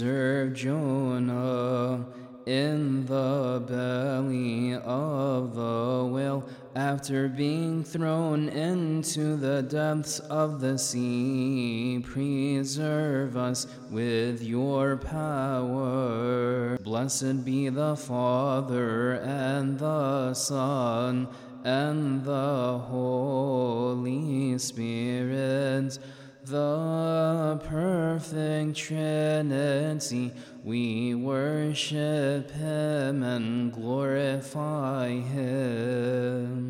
Jonah in the belly of the whale after being thrown into the depths of the sea. Preserve us with your power. Blessed be the Father and the Son and the Holy Spirit the perfect Trinity, we worship Him and glorify Him.